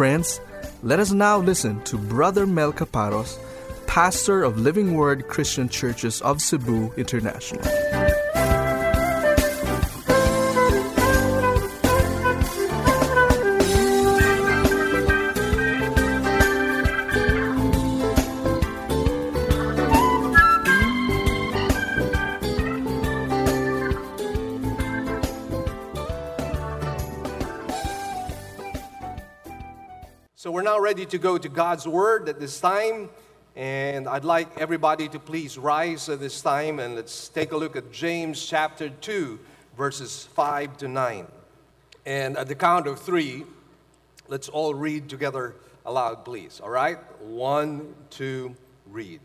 Friends, let us now listen to Brother Mel Caparos, pastor of Living Word Christian Churches of Cebu International. Ready to go to God's Word at this time. And I'd like everybody to please rise at this time and let's take a look at James chapter 2, verses 5 to 9. And at the count of three, let's all read together aloud, please. All right? One, two, read.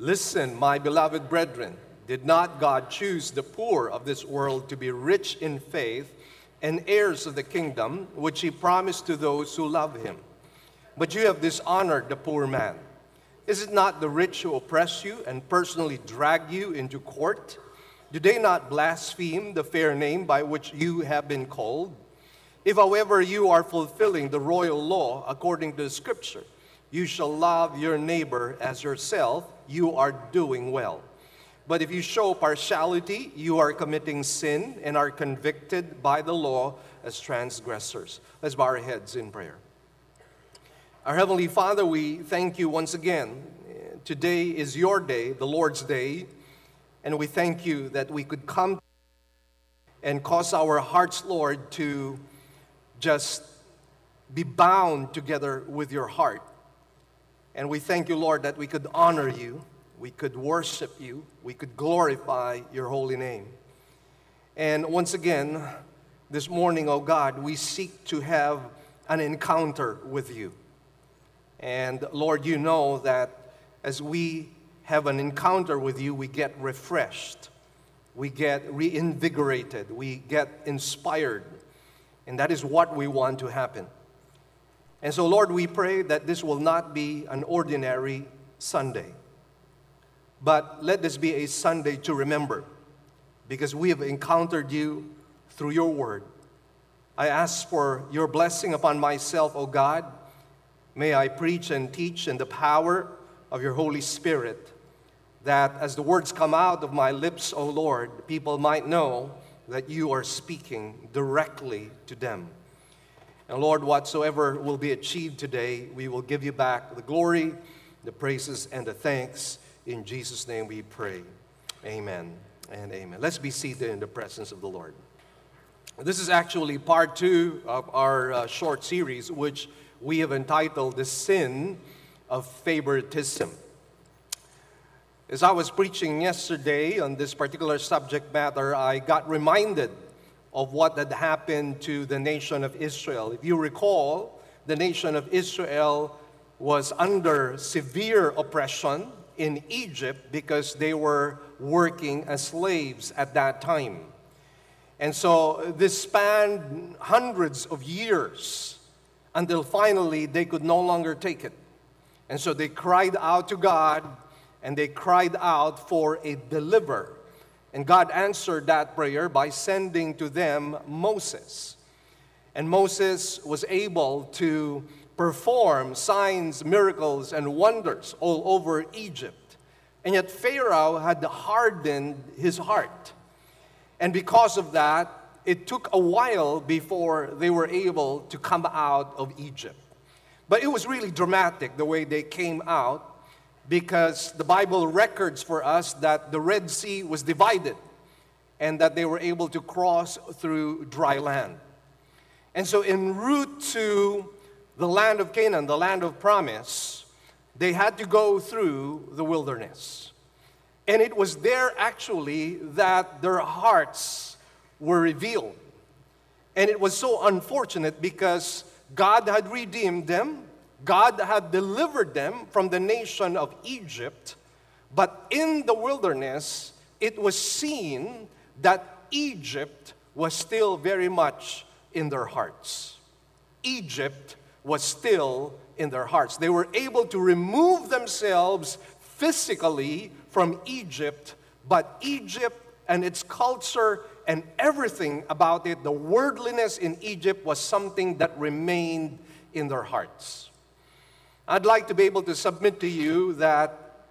Listen, my beloved brethren, did not God choose the poor of this world to be rich in faith and heirs of the kingdom, which he promised to those who love him? But you have dishonored the poor man. Is it not the rich who oppress you and personally drag you into court? Do they not blaspheme the fair name by which you have been called? If, however, you are fulfilling the royal law according to the scripture, you shall love your neighbor as yourself, you are doing well. But if you show partiality, you are committing sin and are convicted by the law as transgressors. Let's bow our heads in prayer. Our Heavenly Father, we thank you once again. Today is your day, the Lord's day, and we thank you that we could come and cause our hearts, Lord, to just be bound together with your heart. And we thank you, Lord, that we could honor you, we could worship you, we could glorify your holy name. And once again, this morning, oh God, we seek to have an encounter with you. And Lord, you know that as we have an encounter with you, we get refreshed, we get reinvigorated, we get inspired. And that is what we want to happen. And so, Lord, we pray that this will not be an ordinary Sunday, but let this be a Sunday to remember because we have encountered you through your word. I ask for your blessing upon myself, O God May I preach and teach in the power of your Holy Spirit, that as the words come out of my lips, O Lord, people might know that you are speaking directly to them. And Lord, whatsoever will be achieved today, we will give you back the glory, the praises, and the thanks. In Jesus' name we pray. Amen and amen. Let's be seated in the presence of the Lord. This is actually part two of our uh, short series, which we have entitled The Sin of Favoritism. As I was preaching yesterday on this particular subject matter, I got reminded of what had happened to the nation of Israel. If you recall, the nation of Israel was under severe oppression in Egypt because they were working as slaves at that time. And so this spanned hundreds of years until finally they could no longer take it. And so they cried out to God and they cried out for a deliverer. And God answered that prayer by sending to them Moses. And Moses was able to perform signs, miracles, and wonders all over Egypt. And yet Pharaoh had hardened his heart. And because of that, it took a while before they were able to come out of Egypt. But it was really dramatic the way they came out because the Bible records for us that the Red Sea was divided and that they were able to cross through dry land. And so, en route to the land of Canaan, the land of promise, they had to go through the wilderness. And it was there actually that their hearts were revealed. And it was so unfortunate because God had redeemed them, God had delivered them from the nation of Egypt, but in the wilderness, it was seen that Egypt was still very much in their hearts. Egypt was still in their hearts. They were able to remove themselves physically from Egypt, but Egypt and its culture and everything about it, the worldliness in Egypt was something that remained in their hearts. I'd like to be able to submit to you that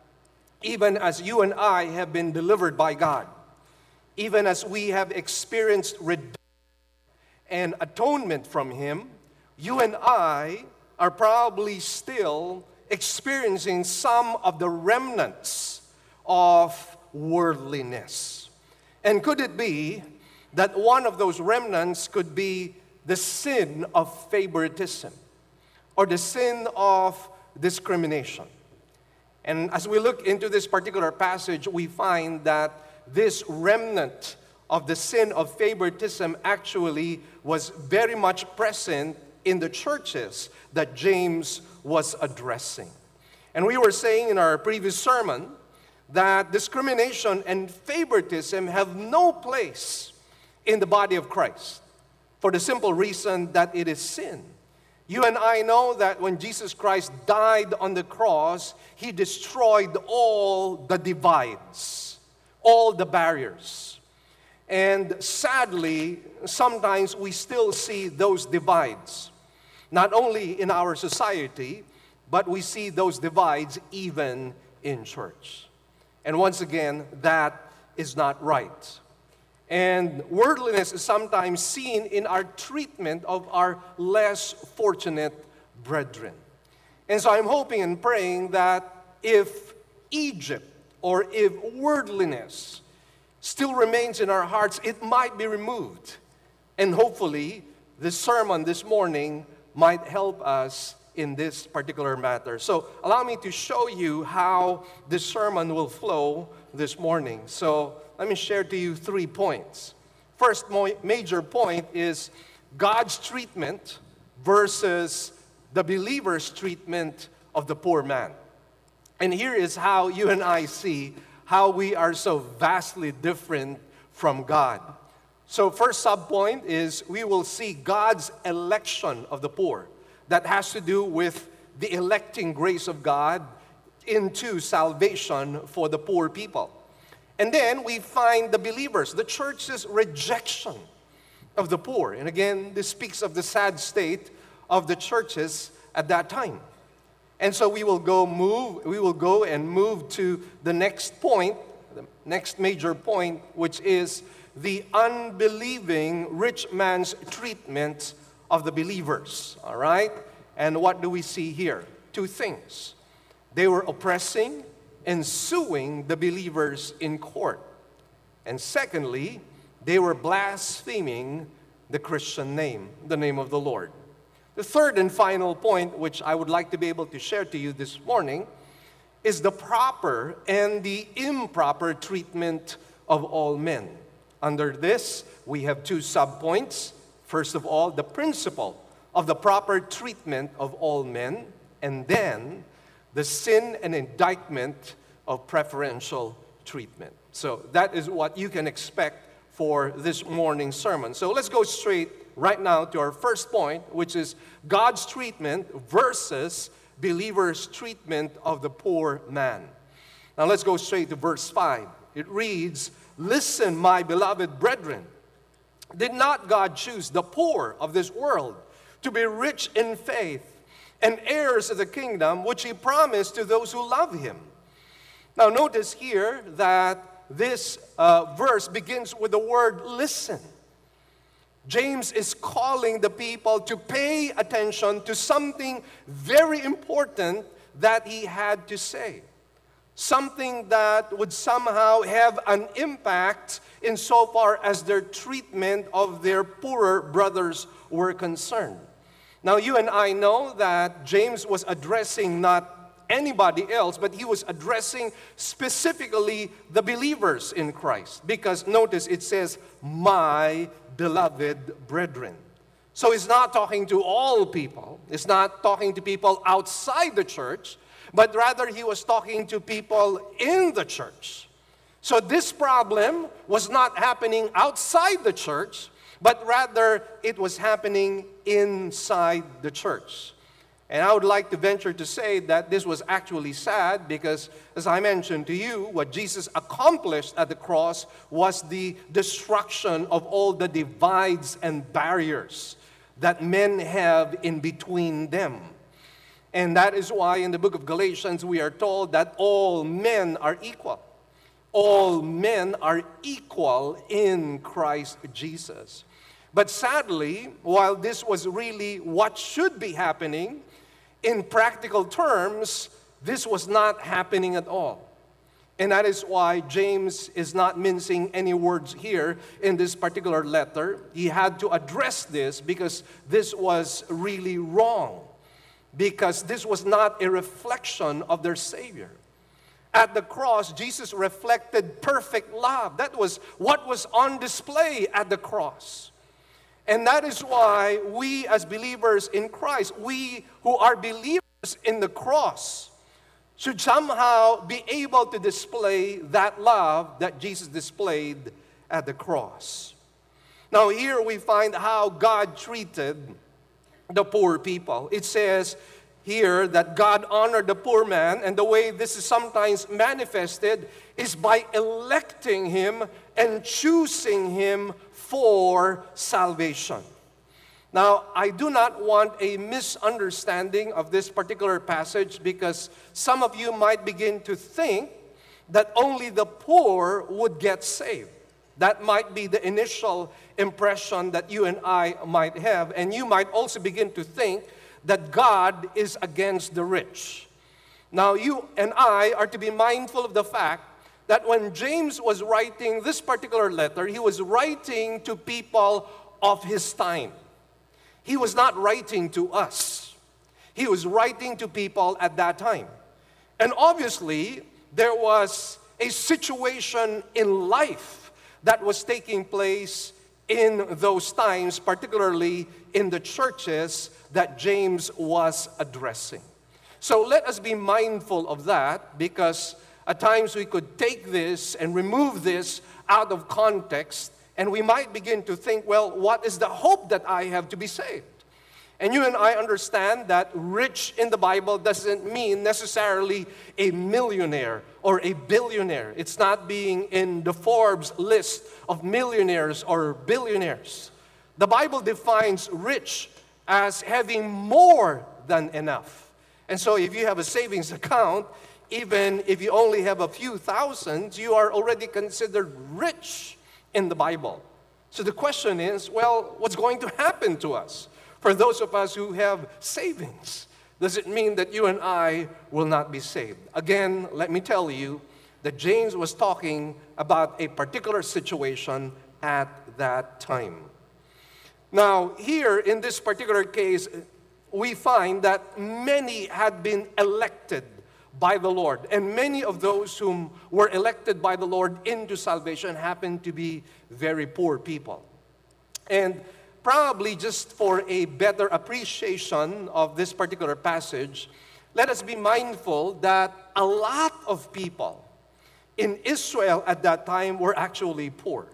even as you and I have been delivered by God, even as we have experienced redemption and atonement from Him, you and I are probably still experiencing some of the remnants of worldliness. And could it be that one of those remnants could be the sin of favoritism or the sin of discrimination? And as we look into this particular passage, we find that this remnant of the sin of favoritism actually was very much present in the churches that James was addressing. And we were saying in our previous sermon that discrimination and favoritism have no place in the body of Christ for the simple reason that it is sin. You and I know that when Jesus Christ died on the cross, he destroyed all the divides, all the barriers. And sadly, sometimes we still see those divides, not only in our society, but we see those divides even in church. And once again, that is not right. And worldliness is sometimes seen in our treatment of our less fortunate brethren. And so I'm hoping and praying that if Egypt or if worldliness still remains in our hearts, it might be removed. And hopefully, this sermon this morning might help us in this particular matter. So, allow me to show you how this sermon will flow this morning. So, let me share to you three points. First major point is God's treatment versus the believer's treatment of the poor man. And here is how you and I see how we are so vastly different from God. So, first subpoint is we will see God's election of the poor. That has to do with the electing grace of God into salvation for the poor people. And then we find the believers, the church's rejection of the poor. And again, this speaks of the sad state of the churches at that time. And so we will go move, we will go and move to the next point, the next major point, which is the unbelieving rich man's treatment of the believers. All right? And what do we see here? Two things. They were oppressing and suing the believers in court. And secondly, they were blaspheming the Christian name, the name of the Lord. The third and final point, which I would like to be able to share to you this morning, is the proper and the improper treatment of all men. Under this, we have two subpoints. First of all, the principle of the proper treatment of all men, and then the sin and indictment of preferential treatment. So that is what you can expect for this morning's sermon. So let's go straight right now to our first point, which is God's treatment versus believers' treatment of the poor man. Now let's go straight to verse 5. It reads, Listen, my beloved brethren, did not God choose the poor of this world to be rich in faith? and heirs of the kingdom which he promised to those who love him. Now, notice here that this uh, verse begins with the word listen. James is calling the people to pay attention to something very important that he had to say. Something that would somehow have an impact insofar as their treatment of their poorer brothers were concerned. Now, you and I know that James was addressing not anybody else, but he was addressing specifically the believers in Christ. Because notice it says, My beloved brethren. So he's not talking to all people, he's not talking to people outside the church, but rather he was talking to people in the church. So this problem was not happening outside the church, but rather it was happening inside the church. And I would like to venture to say that this was actually sad because, as I mentioned to you, what Jesus accomplished at the cross was the destruction of all the divides and barriers that men have in between them. And that is why in the book of Galatians we are told that all men are equal. All men are equal in Christ Jesus. But sadly, while this was really what should be happening, in practical terms, this was not happening at all. And that is why James is not mincing any words here in this particular letter. He had to address this because this was really wrong, because this was not a reflection of their Savior. At the cross, Jesus reflected perfect love. That was what was on display at the cross. And that is why we, as believers in Christ, we who are believers in the cross, should somehow be able to display that love that Jesus displayed at the cross. Now, here we find how God treated the poor people. It says here that God honored the poor man, and the way this is sometimes manifested is by electing him and choosing him for salvation. Now, I do not want a misunderstanding of this particular passage because some of you might begin to think that only the poor would get saved. That might be the initial impression that you and I might have. And you might also begin to think that God is against the rich. Now, you and I are to be mindful of the fact that when James was writing this particular letter, he was writing to people of his time. He was not writing to us, he was writing to people at that time. And obviously, there was a situation in life that was taking place in those times, particularly in the churches that James was addressing. So let us be mindful of that because at times we could take this and remove this out of context and we might begin to think, well, what is the hope that I have to be saved? And you and I understand that rich in the Bible doesn't mean necessarily a millionaire or a billionaire. It's not being in the Forbes list of millionaires or billionaires. The Bible defines rich as having more than enough. And so if you have a savings account, even if you only have a few thousands, you are already considered rich in the Bible. So the question is well, what's going to happen to us? For those of us who have savings, does it mean that you and I will not be saved? Again, let me tell you that James was talking about a particular situation at that time. Now, here in this particular case, we find that many had been elected by the Lord. And many of those whom were elected by the Lord into salvation happened to be very poor people. And probably just for a better appreciation of this particular passage, let us be mindful that a lot of people in Israel at that time were actually poor.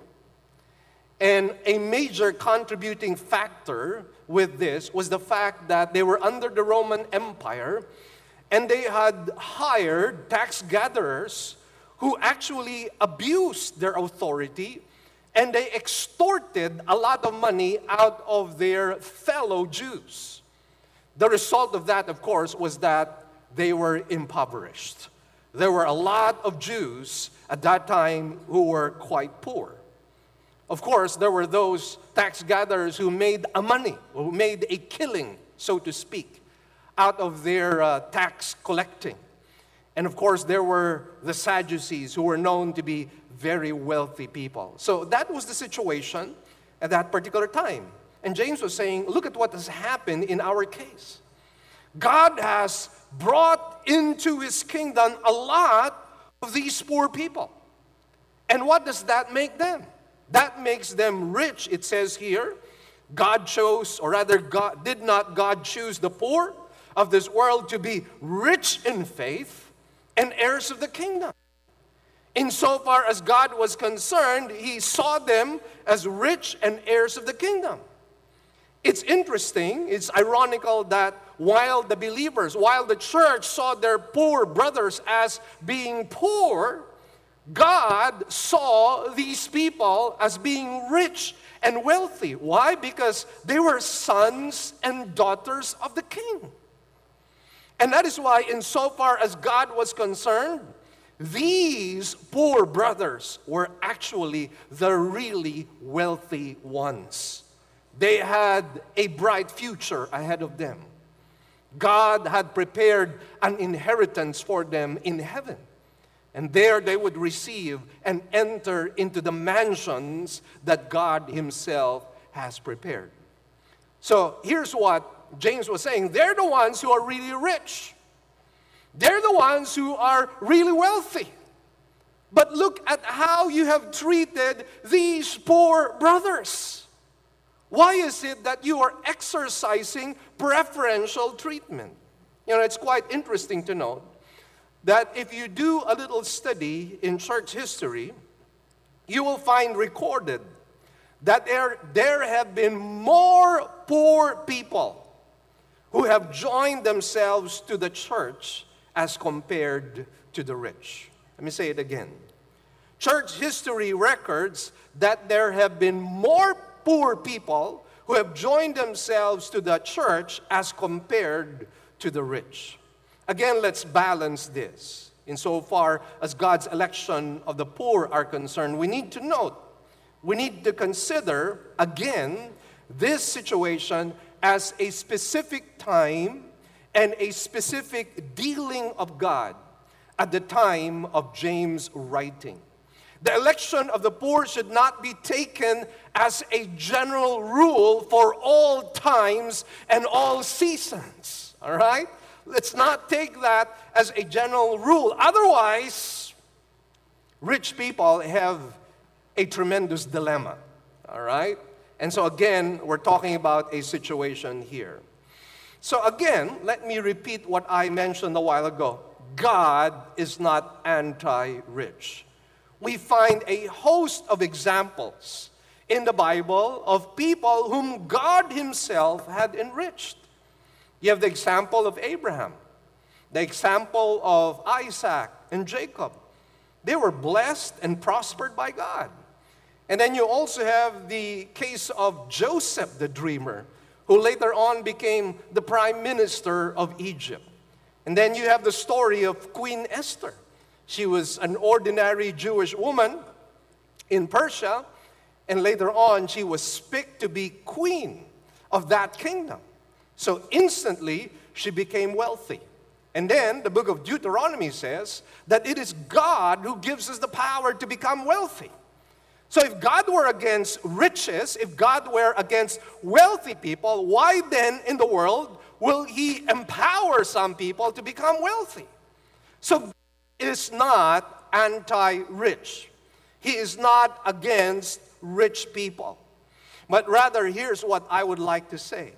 And a major contributing factor with this was the fact that they were under the Roman Empire and they had hired tax gatherers who actually abused their authority and they extorted a lot of money out of their fellow Jews. The result of that, of course, was that they were impoverished. There were a lot of Jews at that time who were quite poor. Of course, there were those tax gatherers who made a money, who made a killing, so to speak out of their uh, tax collecting. And of course, there were the Sadducees who were known to be very wealthy people. So that was the situation at that particular time. And James was saying, look at what has happened in our case. God has brought into his kingdom a lot of these poor people. And what does that make them? That makes them rich, it says here. God chose, or rather, God, did not God choose the poor? of this world to be rich in faith and heirs of the kingdom. Insofar as God was concerned, he saw them as rich and heirs of the kingdom. It's interesting, it's ironical that while the believers, while the church saw their poor brothers as being poor, God saw these people as being rich and wealthy. Why? Because they were sons and daughters of the king. And that is why, insofar as God was concerned, these poor brothers were actually the really wealthy ones. They had a bright future ahead of them. God had prepared an inheritance for them in heaven. And there they would receive and enter into the mansions that God Himself has prepared. So here's what James was saying they're the ones who are really rich, they're the ones who are really wealthy. But look at how you have treated these poor brothers. Why is it that you are exercising preferential treatment? You know, it's quite interesting to note that if you do a little study in church history, you will find recorded that there, there have been more poor people who have joined themselves to the church as compared to the rich. Let me say it again. Church history records that there have been more poor people who have joined themselves to the church as compared to the rich. Again, let's balance this. Insofar as God's election of the poor are concerned, we need to note, we need to consider again this situation as a specific time and a specific dealing of God at the time of James' writing. The election of the poor should not be taken as a general rule for all times and all seasons. All right? Let's not take that as a general rule. Otherwise, rich people have a tremendous dilemma. All right? And so, again, we're talking about a situation here. So, again, let me repeat what I mentioned a while ago God is not anti rich. We find a host of examples in the Bible of people whom God Himself had enriched. You have the example of Abraham, the example of Isaac and Jacob. They were blessed and prospered by God. And then you also have the case of Joseph the dreamer, who later on became the prime minister of Egypt. And then you have the story of Queen Esther. She was an ordinary Jewish woman in Persia, and later on she was picked to be queen of that kingdom. So instantly, she became wealthy. And then the book of Deuteronomy says that it is God who gives us the power to become wealthy. So if God were against riches, if God were against wealthy people, why then in the world will He empower some people to become wealthy? So God is not anti rich, He is not against rich people. But rather, here's what I would like to say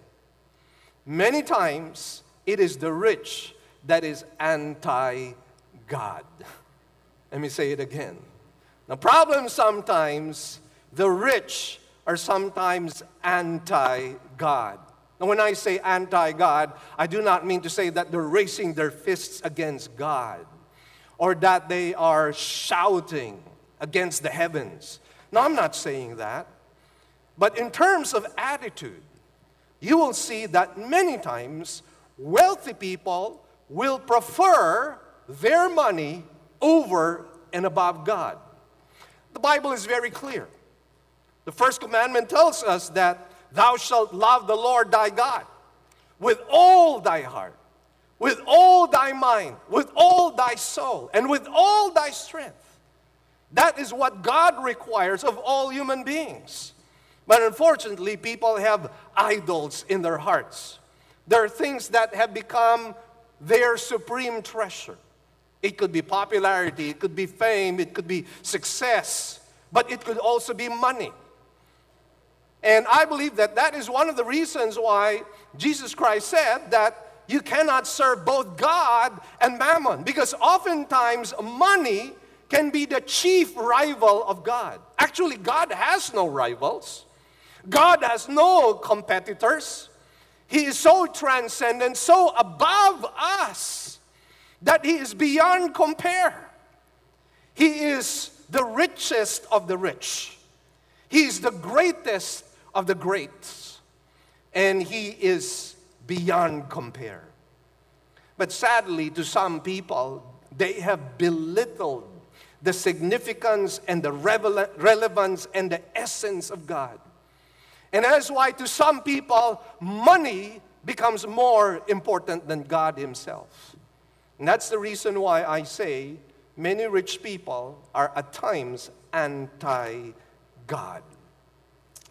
Many times, it is the rich that is anti God. Let me say it again. The problem sometimes, the rich are sometimes anti God. Now, when I say anti God, I do not mean to say that they're raising their fists against God or that they are shouting against the heavens. No, I'm not saying that. But in terms of attitude, you will see that many times wealthy people will prefer their money over and above God. The Bible is very clear. The first commandment tells us that thou shalt love the Lord thy God with all thy heart, with all thy mind, with all thy soul, and with all thy strength. That is what God requires of all human beings. But unfortunately, people have idols in their hearts. There are things that have become their supreme treasure. It could be popularity, it could be fame, it could be success, but it could also be money. And I believe that that is one of the reasons why Jesus Christ said that you cannot serve both God and mammon, because oftentimes money can be the chief rival of God. Actually, God has no rivals. God has no competitors. He is so transcendent, so above us, that He is beyond compare. He is the richest of the rich. He is the greatest of the greats. And he is beyond compare. But sadly, to some people, they have belittled the significance and the relevance and the essence of God. And that's why, to some people, money becomes more important than God Himself. And that's the reason why I say many rich people are at times anti God.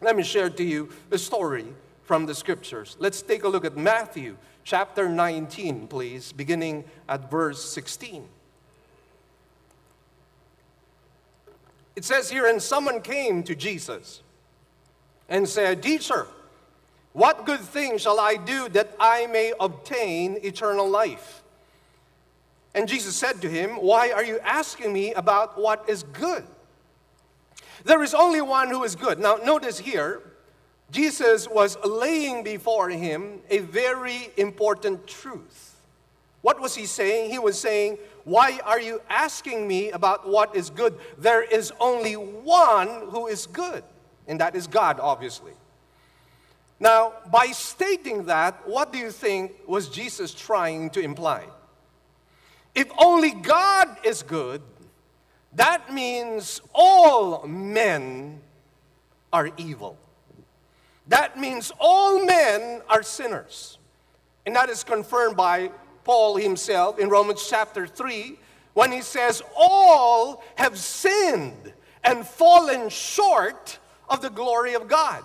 Let me share to you a story from the scriptures. Let's take a look at Matthew chapter 19, please, beginning at verse 16. It says here, and someone came to Jesus and said, Teacher, what good thing shall I do that I may obtain eternal life? And Jesus said to him, Why are you asking me about what is good? There is only one who is good. Now, notice here, Jesus was laying before him a very important truth. What was he saying? He was saying, Why are you asking me about what is good? There is only one who is good, and that is God, obviously. Now, by stating that, what do you think was Jesus trying to imply? If only God is good, that means all men are evil. That means all men are sinners. And that is confirmed by Paul himself in Romans chapter 3 when he says, All have sinned and fallen short of the glory of God.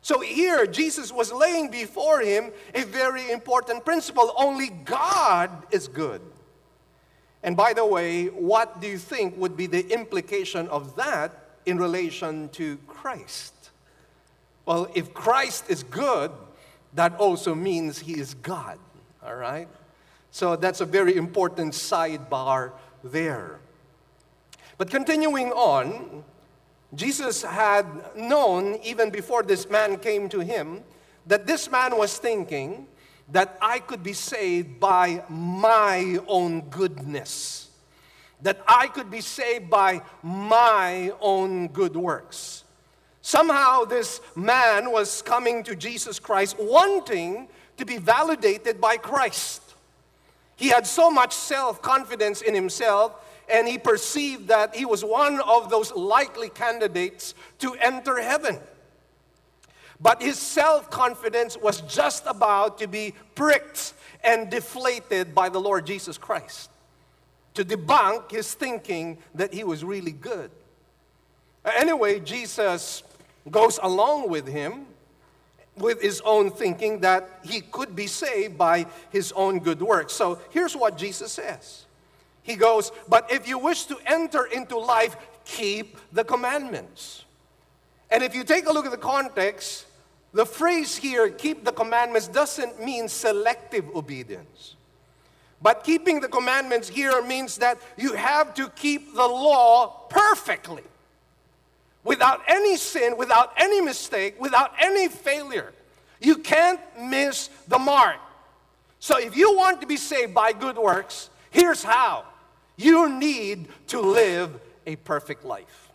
So here, Jesus was laying before him a very important principle only God is good. And by the way, what do you think would be the implication of that in relation to Christ? Well, if Christ is good, that also means he is God, all right? So that's a very important sidebar there. But continuing on, Jesus had known, even before this man came to him, that this man was thinking, that I could be saved by my own goodness, that I could be saved by my own good works. Somehow, this man was coming to Jesus Christ wanting to be validated by Christ. He had so much self confidence in himself, and he perceived that he was one of those likely candidates to enter heaven. But his self confidence was just about to be pricked and deflated by the Lord Jesus Christ to debunk his thinking that he was really good. Anyway, Jesus goes along with him with his own thinking that he could be saved by his own good works. So here's what Jesus says He goes, But if you wish to enter into life, keep the commandments. And if you take a look at the context, the phrase here, keep the commandments, doesn't mean selective obedience. But keeping the commandments here means that you have to keep the law perfectly, without any sin, without any mistake, without any failure. You can't miss the mark. So if you want to be saved by good works, here's how you need to live a perfect life.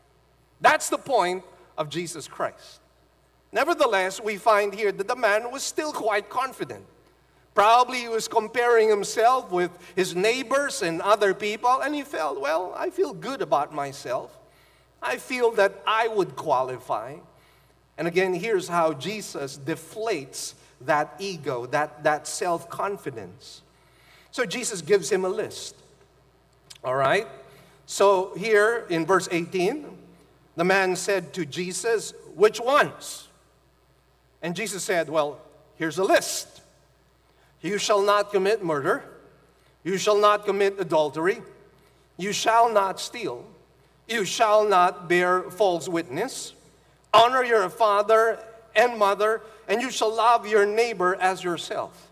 That's the point of Jesus Christ. Nevertheless, we find here that the man was still quite confident. Probably he was comparing himself with his neighbors and other people, and he felt, well, I feel good about myself. I feel that I would qualify. And again, here's how Jesus deflates that ego, that, that self confidence. So Jesus gives him a list. All right? So here in verse 18, the man said to Jesus, Which ones? And Jesus said, Well, here's a list. You shall not commit murder. You shall not commit adultery. You shall not steal. You shall not bear false witness. Honor your father and mother, and you shall love your neighbor as yourself.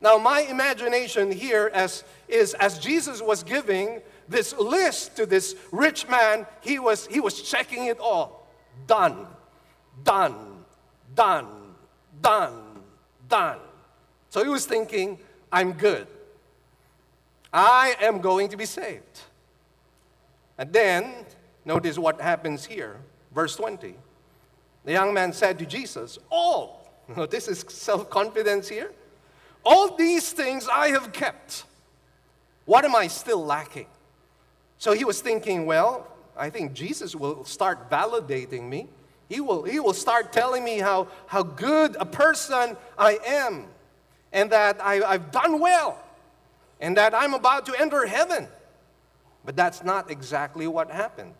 Now, my imagination here as, is as Jesus was giving this list to this rich man, he was, he was checking it all. Done, done, done, done, done. So he was thinking, I'm good. I am going to be saved. And then, notice what happens here. Verse 20. The young man said to Jesus, All, this is self confidence here. All these things I have kept. What am I still lacking? So he was thinking, well, I think Jesus will start validating me. He will, he will start telling me how, how good a person I am and that I, I've done well and that I'm about to enter heaven. But that's not exactly what happened.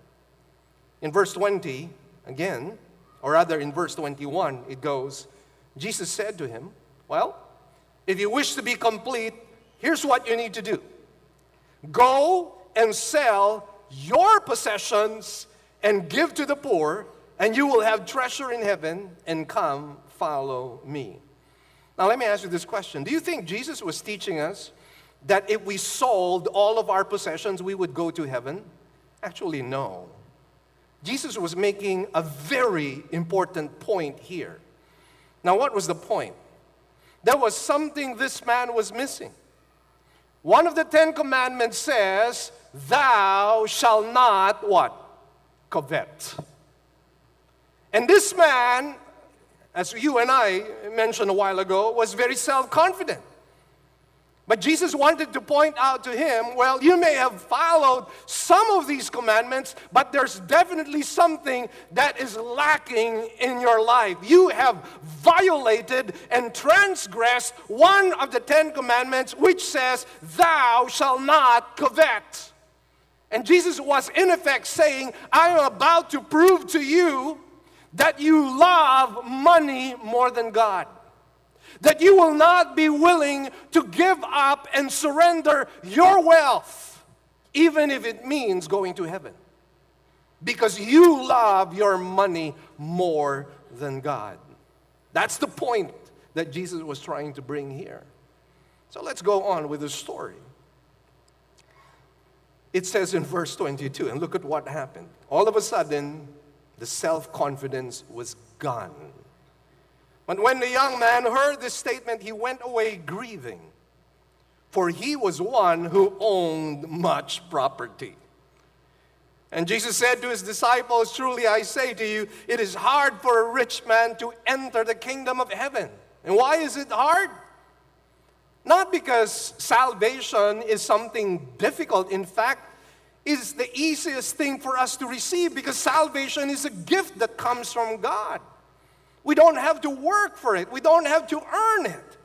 In verse 20, again, or rather in verse 21, it goes, Jesus said to him, Well, if you wish to be complete, here's what you need to do go and sell your possessions and give to the poor, and you will have treasure in heaven, and come follow me. Now, let me ask you this question Do you think Jesus was teaching us that if we sold all of our possessions, we would go to heaven? Actually, no. Jesus was making a very important point here. Now, what was the point? There was something this man was missing. One of the Ten Commandments says, Thou shalt not what? Covet. And this man, as you and I mentioned a while ago, was very self confident. But Jesus wanted to point out to him, well, you may have followed some of these commandments, but there's definitely something that is lacking in your life. You have violated and transgressed one of the Ten Commandments, which says, Thou shalt not covet. And Jesus was, in effect, saying, I am about to prove to you that you love money more than God that you will not be willing to give up and surrender your wealth, even if it means going to heaven. Because you love your money more than God. That's the point that Jesus was trying to bring here. So let's go on with the story. It says in verse 22, and look at what happened. All of a sudden, the self confidence was gone. But when the young man heard this statement, he went away grieving, for he was one who owned much property. And Jesus said to his disciples, Truly I say to you, it is hard for a rich man to enter the kingdom of heaven. And why is it hard? Not because salvation is something difficult. In fact, it's the easiest thing for us to receive because salvation is a gift that comes from God. We don't have to work for it, we don't have to earn it.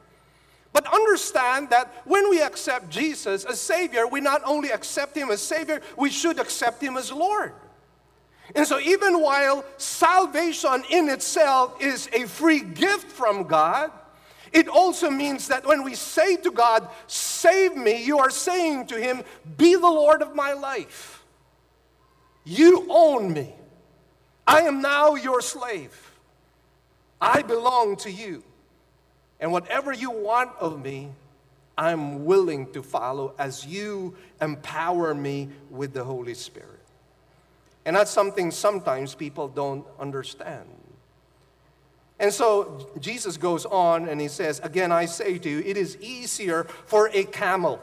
But understand that when we accept Jesus as Savior, we not only accept Him as Savior, we should accept Him as Lord. And so, even while salvation in itself is a free gift from God, it also means that when we say to God, Save me, you are saying to Him, Be the Lord of my life. You own me. I am now your slave. I belong to you. And whatever you want of me, I'm willing to follow as you empower me with the Holy Spirit. And that's something sometimes people don't understand. And so Jesus goes on and he says, Again, I say to you, it is easier for a camel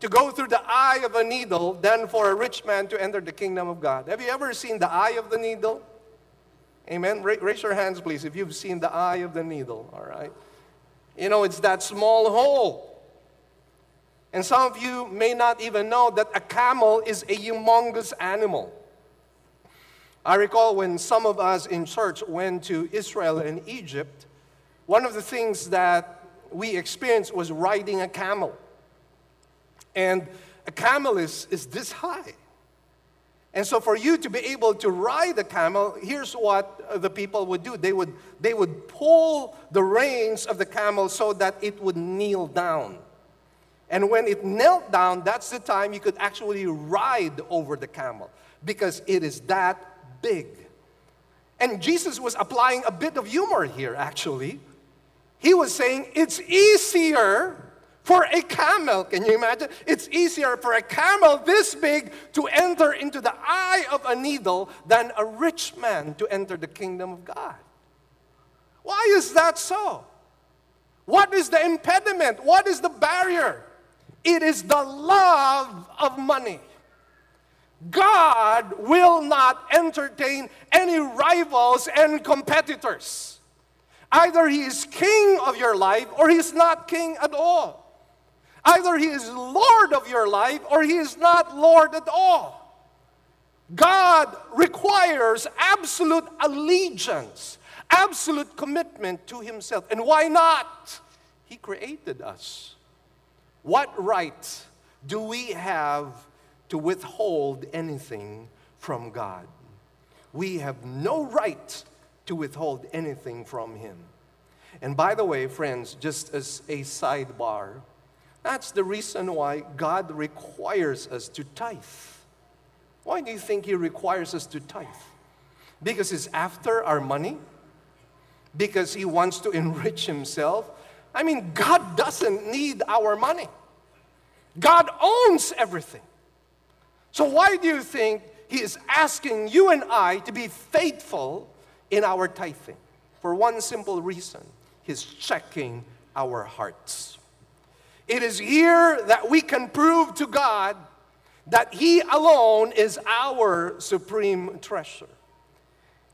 to go through the eye of a needle than for a rich man to enter the kingdom of God. Have you ever seen the eye of the needle? Amen. Raise your hands, please, if you've seen the eye of the needle, all right? You know, it's that small hole. And some of you may not even know that a camel is a humongous animal. I recall when some of us in church went to Israel and Egypt, one of the things that we experienced was riding a camel. And a camel is, is this high. And so, for you to be able to ride the camel, here's what the people would do they would, they would pull the reins of the camel so that it would kneel down. And when it knelt down, that's the time you could actually ride over the camel because it is that big. And Jesus was applying a bit of humor here, actually. He was saying it's easier for a camel, can you imagine? It's easier for a camel this big to enter into the eye of a needle than a rich man to enter the kingdom of God. Why is that so? What is the impediment? What is the barrier? It is the love of money. God will not entertain any rivals and competitors. Either He is king of your life or He is not king at all. Either He is Lord of your life or He is not Lord at all. God requires absolute allegiance, absolute commitment to Himself. And why not? He created us. What right do we have to withhold anything from God? We have no right to withhold anything from Him. And by the way, friends, just as a sidebar, that's the reason why God requires us to tithe. Why do you think He requires us to tithe? Because He's after our money? Because He wants to enrich Himself? I mean, God doesn't need our money. God owns everything. So, why do you think He is asking you and I to be faithful in our tithing? For one simple reason He's checking our hearts. It is here that we can prove to God that He alone is our supreme treasure.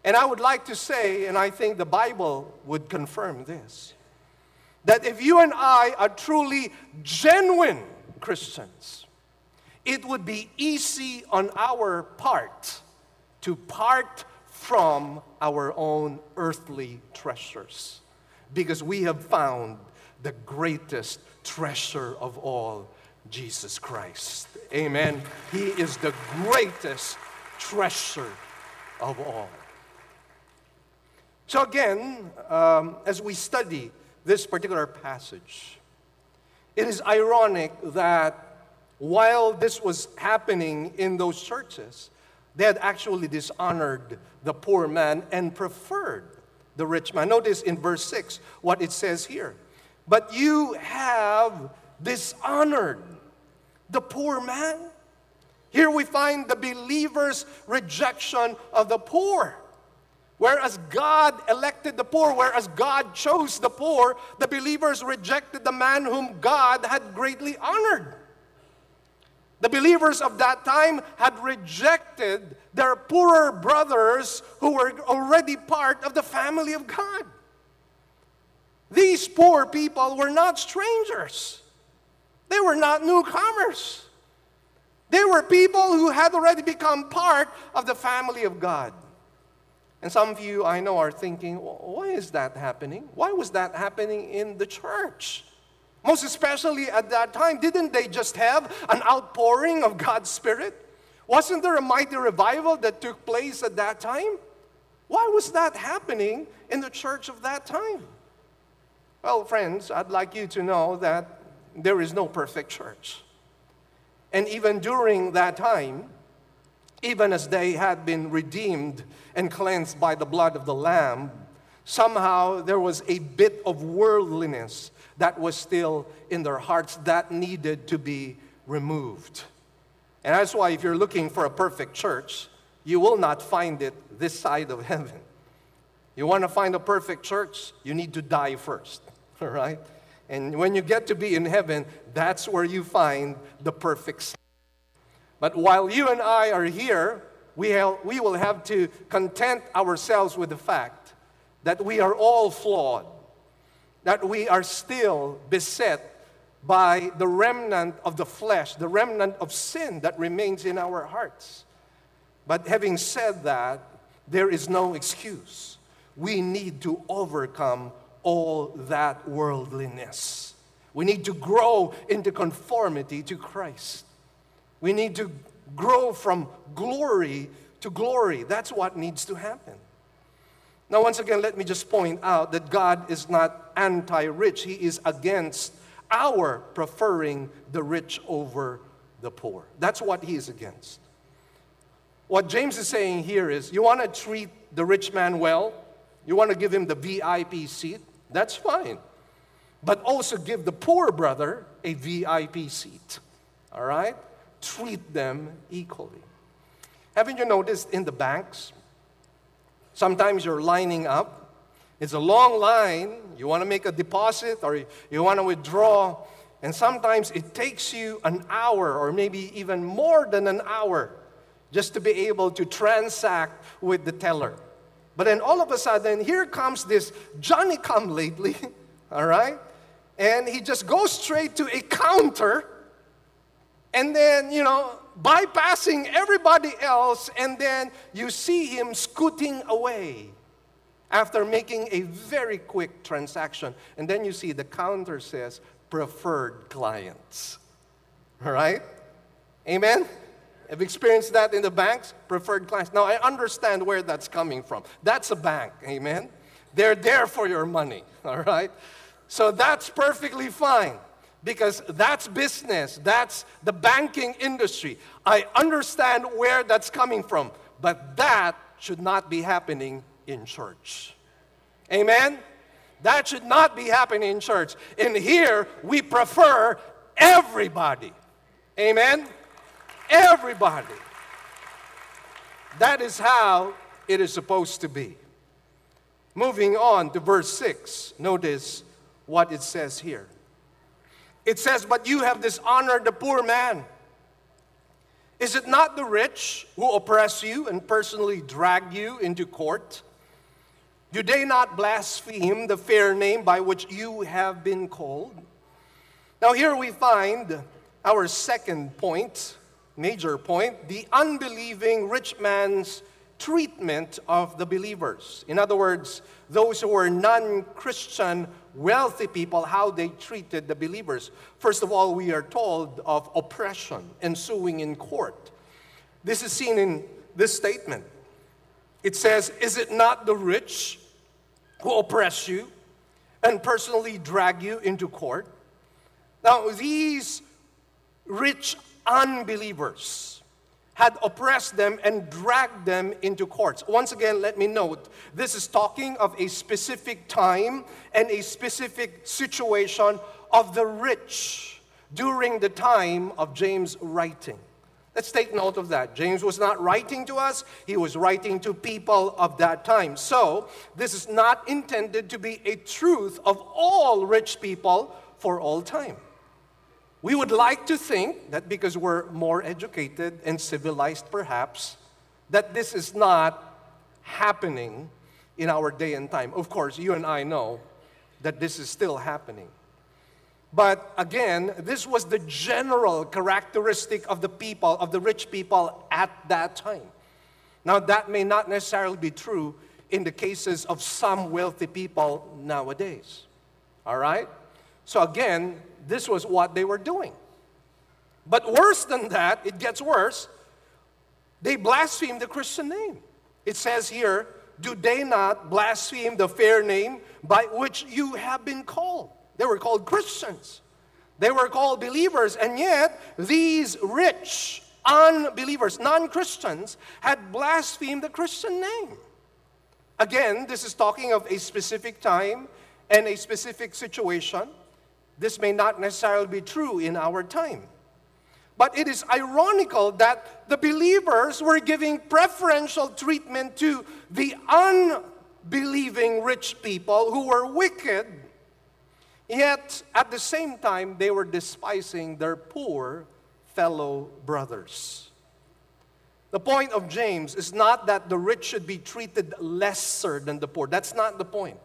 And I would like to say, and I think the Bible would confirm this, that if you and I are truly genuine Christians, it would be easy on our part to part from our own earthly treasures because we have found the greatest treasure of all, Jesus Christ. Amen. He is the greatest treasure of all. So, again, um, as we study this particular passage, it is ironic that while this was happening in those churches, they had actually dishonored the poor man and preferred the rich man. Notice in verse 6 what it says here but you have dishonored the poor man. Here we find the believer's rejection of the poor. Whereas God elected the poor, whereas God chose the poor, the believers rejected the man whom God had greatly honored. The believers of that time had rejected their poorer brothers who were already part of the family of God. These poor people were not strangers, they were not newcomers. They were people who had already become part of the family of God. And some of you I know are thinking, why is that happening? Why was that happening in the church? Most especially at that time, didn't they just have an outpouring of God's Spirit? Wasn't there a mighty revival that took place at that time? Why was that happening in the church of that time? Well, friends, I'd like you to know that there is no perfect church. And even during that time, even as they had been redeemed and cleansed by the blood of the Lamb, somehow there was a bit of worldliness that was still in their hearts that needed to be removed. And that's why, if you're looking for a perfect church, you will not find it this side of heaven. You want to find a perfect church, you need to die first. all right? And when you get to be in heaven, that's where you find the perfect. But while you and I are here, we, have, we will have to content ourselves with the fact that we are all flawed, that we are still beset by the remnant of the flesh, the remnant of sin that remains in our hearts. But having said that, there is no excuse. We need to overcome all that worldliness. We need to grow into conformity to Christ. We need to grow from glory to glory. That's what needs to happen. Now, once again, let me just point out that God is not anti rich, He is against our preferring the rich over the poor. That's what He is against. What James is saying here is you want to treat the rich man well, you want to give him the VIP seat, that's fine. But also give the poor brother a VIP seat. All right? Treat them equally. Haven't you noticed in the banks? Sometimes you're lining up. It's a long line. You want to make a deposit or you want to withdraw. And sometimes it takes you an hour or maybe even more than an hour just to be able to transact with the teller. But then all of a sudden, here comes this Johnny come lately, all right? And he just goes straight to a counter and then, you know, bypassing everybody else, and then you see him scooting away after making a very quick transaction. And then you see the counter says preferred clients. All right? Amen? Have experienced that in the banks? Preferred clients. Now, I understand where that's coming from. That's a bank. Amen? They're there for your money. All right? So that's perfectly fine because that's business, that's the banking industry. I understand where that's coming from, but that should not be happening in church. Amen? That should not be happening in church. In here, we prefer everybody. Amen? Everybody. That is how it is supposed to be. Moving on to verse 6, notice what it says here. It says, But you have dishonored the poor man. Is it not the rich who oppress you and personally drag you into court? Do they not blaspheme the fair name by which you have been called? Now, here we find our second point, major point, the unbelieving rich man's treatment of the believers. In other words, those who were non Christian wealthy people, how they treated the believers. First of all, we are told of oppression ensuing in court. This is seen in this statement. It says, Is it not the rich who oppress you and personally drag you into court? Now, these rich unbelievers, had oppressed them and dragged them into courts. Once again, let me note this is talking of a specific time and a specific situation of the rich during the time of James' writing. Let's take note of that. James was not writing to us, he was writing to people of that time. So, this is not intended to be a truth of all rich people for all time. We would like to think that because we're more educated and civilized, perhaps, that this is not happening in our day and time. Of course, you and I know that this is still happening. But again, this was the general characteristic of the people, of the rich people at that time. Now, that may not necessarily be true in the cases of some wealthy people nowadays. All right? So, again, this was what they were doing. But worse than that, it gets worse. They blaspheme the Christian name. It says here, Do they not blaspheme the fair name by which you have been called? They were called Christians. They were called believers, and yet these rich unbelievers, non Christians, had blasphemed the Christian name. Again, this is talking of a specific time and a specific situation. This may not necessarily be true in our time. But it is ironical that the believers were giving preferential treatment to the unbelieving rich people who were wicked, yet at the same time they were despising their poor fellow brothers. The point of James is not that the rich should be treated lesser than the poor. That's not the point.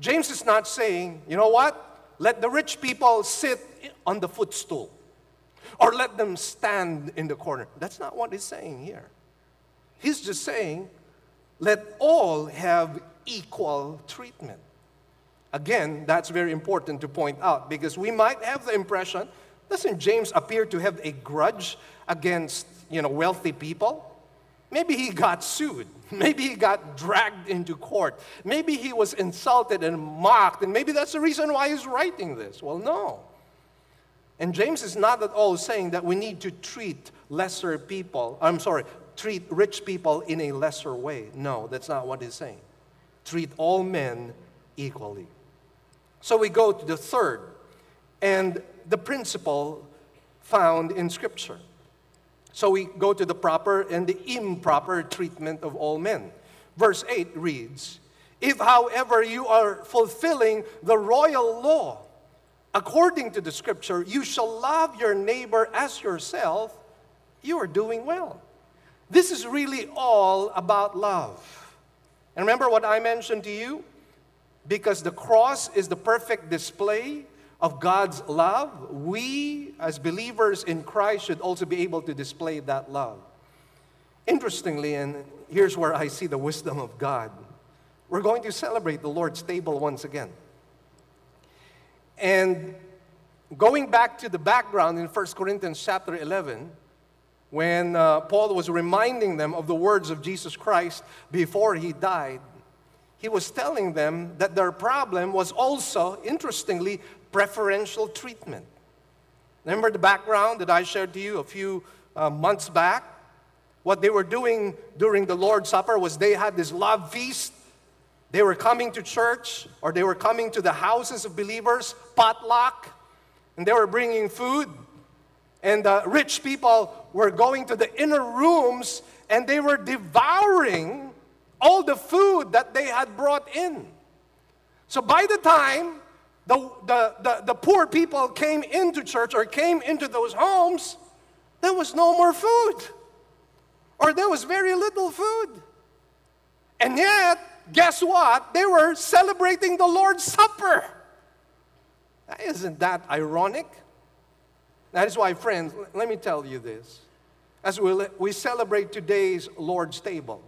James is not saying, you know what? Let the rich people sit on the footstool or let them stand in the corner. That's not what he's saying here. He's just saying, let all have equal treatment. Again, that's very important to point out because we might have the impression doesn't James appear to have a grudge against you know, wealthy people? Maybe he got sued. Maybe he got dragged into court. Maybe he was insulted and mocked, and maybe that's the reason why he's writing this. Well, no. And James is not at all saying that we need to treat lesser people, I'm sorry, treat rich people in a lesser way. No, that's not what he's saying. Treat all men equally. So we go to the third and the principle found in Scripture. So we go to the proper and the improper treatment of all men. Verse 8 reads If, however, you are fulfilling the royal law, according to the scripture, you shall love your neighbor as yourself, you are doing well. This is really all about love. And remember what I mentioned to you? Because the cross is the perfect display of God's love, we as believers in Christ should also be able to display that love. Interestingly, and here's where I see the wisdom of God, we're going to celebrate the Lord's table once again. And going back to the background in 1 Corinthians chapter 11, when uh, Paul was reminding them of the words of Jesus Christ before he died, he was telling them that their problem was also, interestingly, preferential treatment. Remember the background that I shared to you a few uh, months back? What they were doing during the Lord's Supper was they had this love feast. They were coming to church or they were coming to the houses of believers, potluck, and they were bringing food. And the rich people were going to the inner rooms and they were devouring all the food that they had brought in. So by the time the, the, the, the poor people came into church or came into those homes, there was no more food. Or there was very little food. And yet, guess what? They were celebrating the Lord's Supper. Isn't that ironic? That is why, friends, let me tell you this. As we, we celebrate today's Lord's table,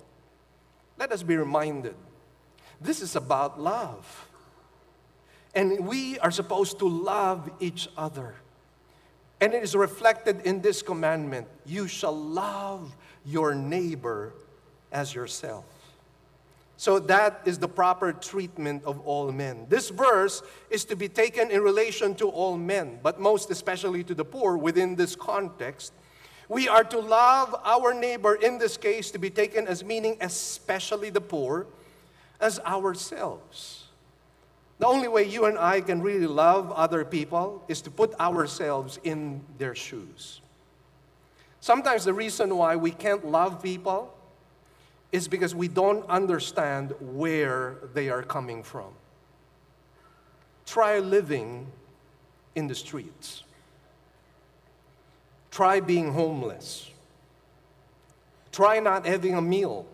let us be reminded this is about love. And we are supposed to love each other. And it is reflected in this commandment you shall love your neighbor as yourself. So that is the proper treatment of all men. This verse is to be taken in relation to all men, but most especially to the poor within this context. We are to love our neighbor, in this case, to be taken as meaning especially the poor, as ourselves. The only way you and I can really love other people is to put ourselves in their shoes. Sometimes the reason why we can't love people is because we don't understand where they are coming from. Try living in the streets. Try being homeless. Try not having a meal,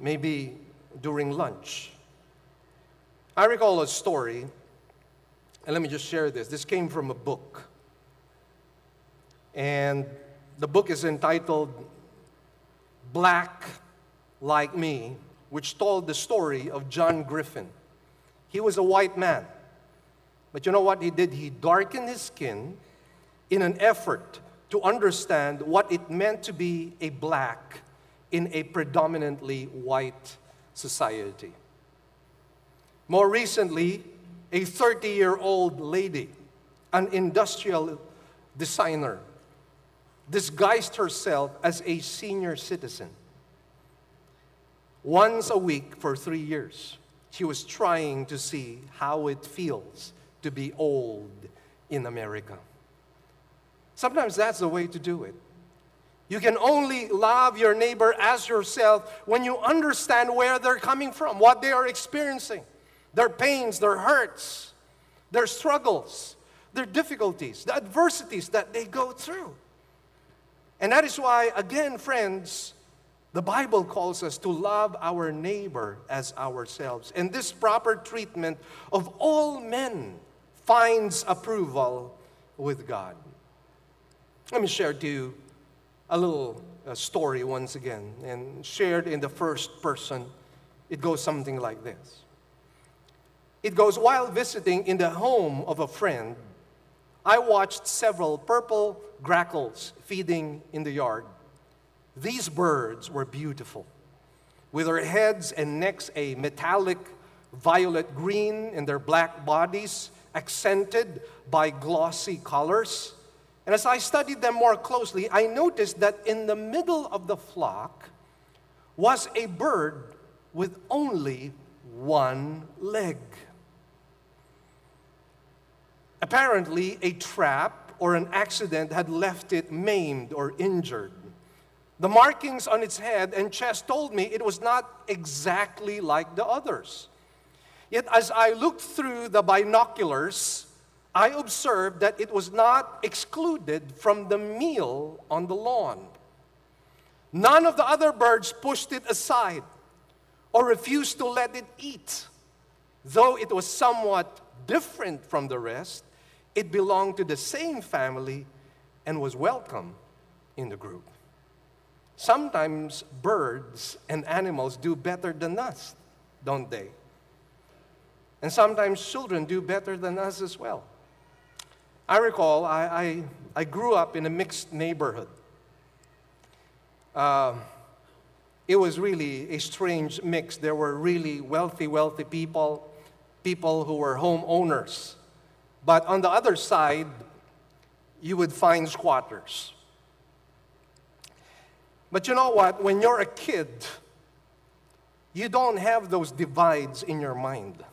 maybe during lunch. I recall a story, and let me just share this. This came from a book. And the book is entitled Black Like Me, which told the story of John Griffin. He was a white man. But you know what he did? He darkened his skin in an effort to understand what it meant to be a black in a predominantly white society. More recently, a 30 year old lady, an industrial designer, disguised herself as a senior citizen. Once a week for three years, she was trying to see how it feels to be old in America. Sometimes that's the way to do it. You can only love your neighbor as yourself when you understand where they're coming from, what they are experiencing their pains, their hurts, their struggles, their difficulties, the adversities that they go through. And that is why, again, friends, the Bible calls us to love our neighbor as ourselves. And this proper treatment of all men finds approval with God. Let me share to you a little uh, story once again, and shared in the first person. It goes something like this. It goes, while visiting in the home of a friend, I watched several purple grackles feeding in the yard. These birds were beautiful, with their heads and necks a metallic violet green and their black bodies accented by glossy colors. And as I studied them more closely, I noticed that in the middle of the flock was a bird with only one leg. Apparently, a trap or an accident had left it maimed or injured. The markings on its head and chest told me it was not exactly like the others. Yet, as I looked through the binoculars, I observed that it was not excluded from the meal on the lawn. None of the other birds pushed it aside or refused to let it eat. Though it was somewhat different from the rest, it belonged to the same family and was welcome in the group. Sometimes birds and animals do better than us, don't they? And sometimes children do better than us as well. I recall I, I, I grew up in a mixed neighborhood. Uh, it was really a strange mix. There were really wealthy, wealthy people, people who were homeowners. But on the other side, you would find squatters. But you know what? When you're a kid, you don't have those divides in your mind.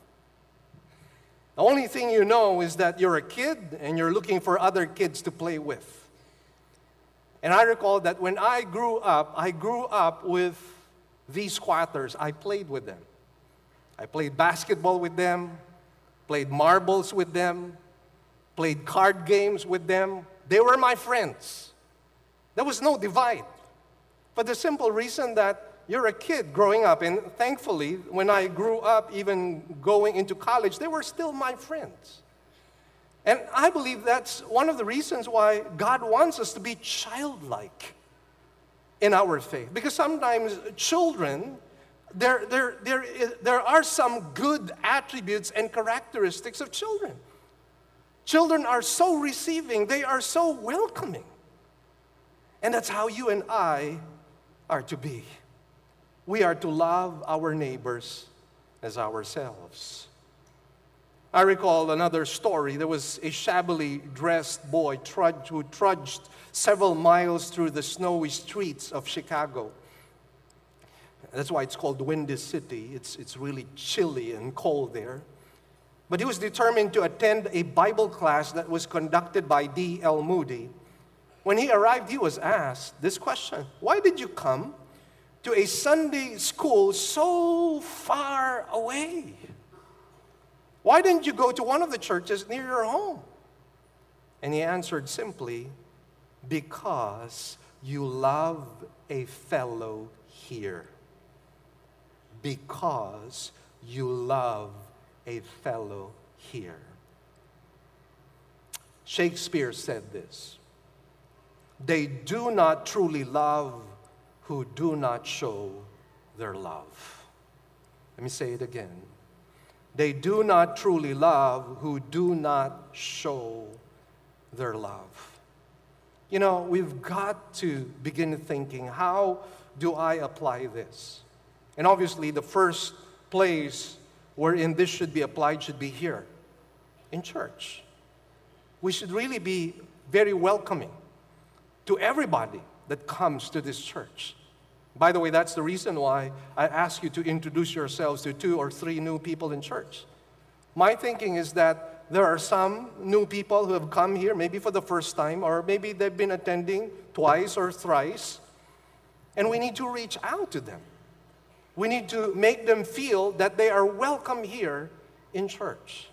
The only thing you know is that you're a kid and you're looking for other kids to play with. And I recall that when I grew up, I grew up with these squatters. I played with them. I played basketball with them, played marbles with them, played card games with them. They were my friends. There was no divide. For the simple reason that you're a kid growing up, and thankfully, when I grew up, even going into college, they were still my friends. And I believe that's one of the reasons why God wants us to be childlike in our faith. Because sometimes children, there, there, there, there are some good attributes and characteristics of children. Children are so receiving, they are so welcoming. And that's how you and I are to be. We are to love our neighbors as ourselves. I recall another story. There was a shabbily dressed boy who trudged several miles through the snowy streets of Chicago. That's why it's called Windy City. It's, it's really chilly and cold there. But he was determined to attend a Bible class that was conducted by D.L. Moody. When he arrived, he was asked this question Why did you come to a Sunday school so far away? Why didn't you go to one of the churches near your home? And he answered simply, Because you love a fellow here. Because you love a fellow here. Shakespeare said this They do not truly love who do not show their love. Let me say it again. They do not truly love who do not show their love. You know, we've got to begin thinking how do I apply this? And obviously, the first place wherein this should be applied should be here in church. We should really be very welcoming to everybody that comes to this church. By the way, that's the reason why I ask you to introduce yourselves to two or three new people in church. My thinking is that there are some new people who have come here, maybe for the first time, or maybe they've been attending twice or thrice, and we need to reach out to them. We need to make them feel that they are welcome here in church.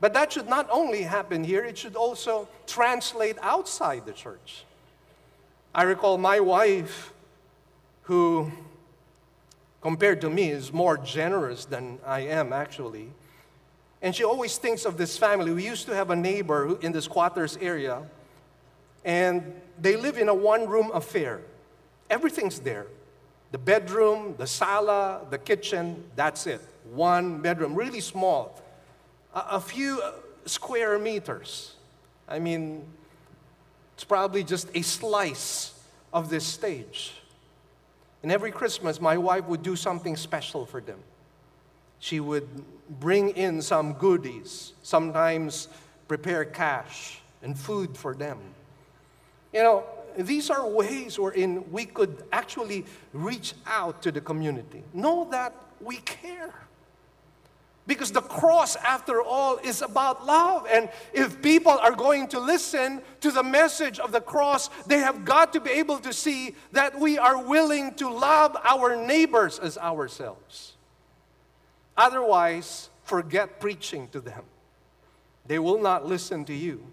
But that should not only happen here, it should also translate outside the church. I recall my wife who, compared to me, is more generous than I am actually. And she always thinks of this family. We used to have a neighbor in the squatters area, and they live in a one room affair. Everything's there the bedroom, the sala, the kitchen, that's it. One bedroom, really small. A, a few uh, square meters. I mean, it's probably just a slice of this stage. And every Christmas, my wife would do something special for them. She would bring in some goodies, sometimes prepare cash and food for them. You know, these are ways wherein we could actually reach out to the community. Know that we care. Because the cross, after all, is about love. And if people are going to listen to the message of the cross, they have got to be able to see that we are willing to love our neighbors as ourselves. Otherwise, forget preaching to them. They will not listen to you.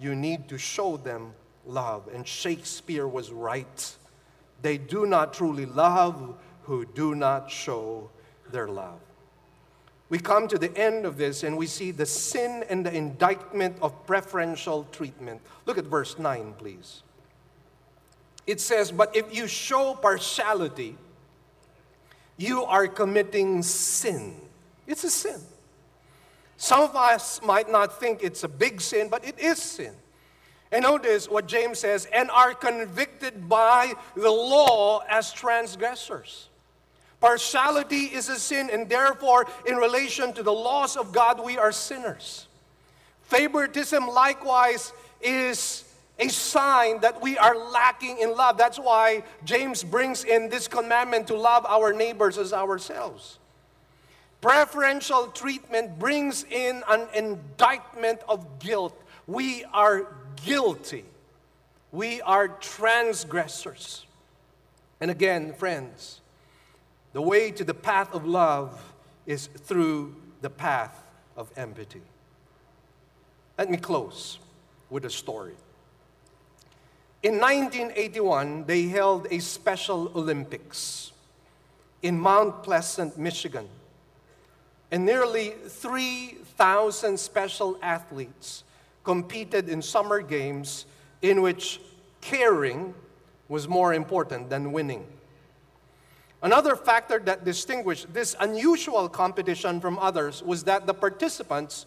You need to show them love. And Shakespeare was right. they do not truly love who do not show their love. We come to the end of this and we see the sin and the indictment of preferential treatment. Look at verse 9, please. It says, But if you show partiality, you are committing sin. It's a sin. Some of us might not think it's a big sin, but it is sin. And notice what James says, and are convicted by the law as transgressors. Partiality is a sin, and therefore, in relation to the laws of God, we are sinners. Favoritism, likewise, is a sign that we are lacking in love. That's why James brings in this commandment to love our neighbors as ourselves. Preferential treatment brings in an indictment of guilt. We are guilty. We are transgressors. And again, friends, the way to the path of love is through the path of empathy. Let me close with a story. In 1981, they held a Special Olympics in Mount Pleasant, Michigan. And nearly 3,000 special athletes competed in summer games in which caring was more important than winning. Another factor that distinguished this unusual competition from others was that the participants,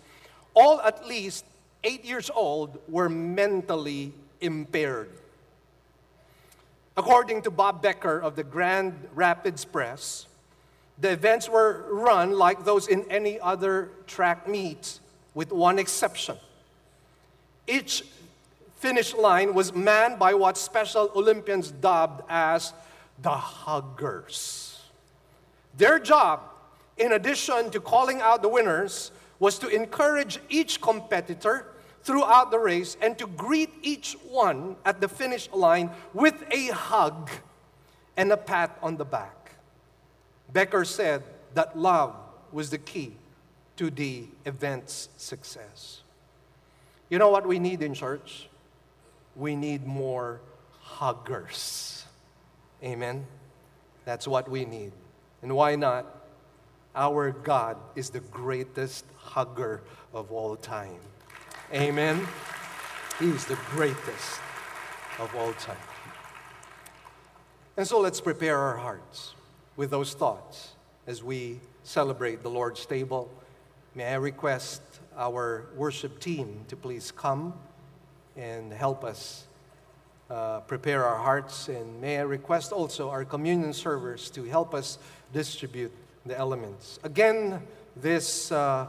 all at least eight years old, were mentally impaired. According to Bob Becker of the Grand Rapids Press, the events were run like those in any other track meet, with one exception. Each finish line was manned by what Special Olympians dubbed as the huggers. Their job, in addition to calling out the winners, was to encourage each competitor throughout the race and to greet each one at the finish line with a hug and a pat on the back. Becker said that love was the key to the event's success. You know what we need in church? We need more huggers. Amen? That's what we need. And why not? Our God is the greatest hugger of all time. Amen? He's the greatest of all time. And so let's prepare our hearts with those thoughts as we celebrate the Lord's table. May I request our worship team to please come and help us uh, prepare our hearts. And may I request also our communion servers to help us distribute the elements. Again, this uh,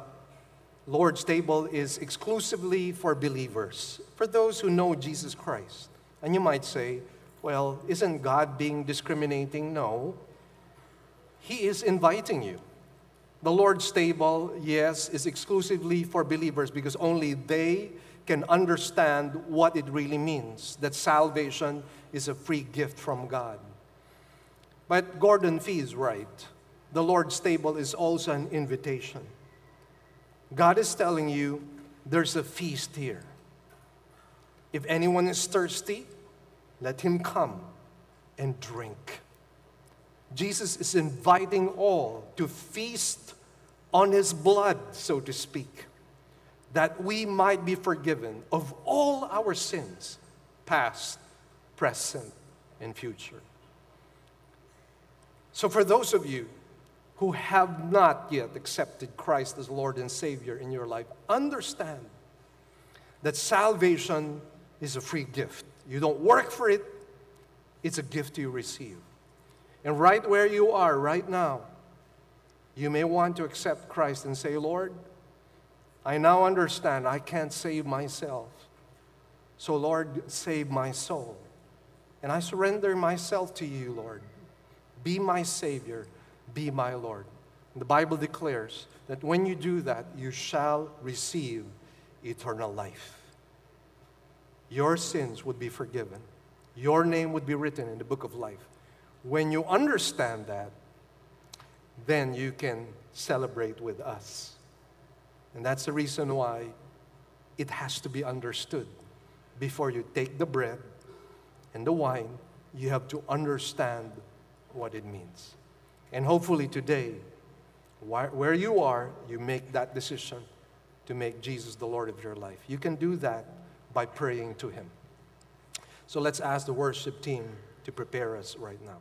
Lord's table is exclusively for believers, for those who know Jesus Christ. And you might say, well, isn't God being discriminating? No. He is inviting you. The Lord's table, yes, is exclusively for believers because only they can understand what it really means that salvation is a free gift from God. But Gordon Fee is right. The Lord's table is also an invitation. God is telling you there's a feast here. If anyone is thirsty, let him come and drink. Jesus is inviting all to feast on his blood, so to speak, that we might be forgiven of all our sins, past, present, and future. So, for those of you who have not yet accepted Christ as Lord and Savior in your life, understand that salvation is a free gift. You don't work for it, it's a gift you receive. And right where you are right now, you may want to accept Christ and say, Lord, I now understand I can't save myself. So, Lord, save my soul. And I surrender myself to you, Lord. Be my Savior, be my Lord. The Bible declares that when you do that, you shall receive eternal life. Your sins would be forgiven, your name would be written in the book of life. When you understand that, then you can celebrate with us. And that's the reason why it has to be understood before you take the bread and the wine you have to understand what it means. And hopefully today, where you are, you make that decision to make Jesus the Lord of your life. You can do that by praying to Him. So let's ask the worship team to prepare us right now.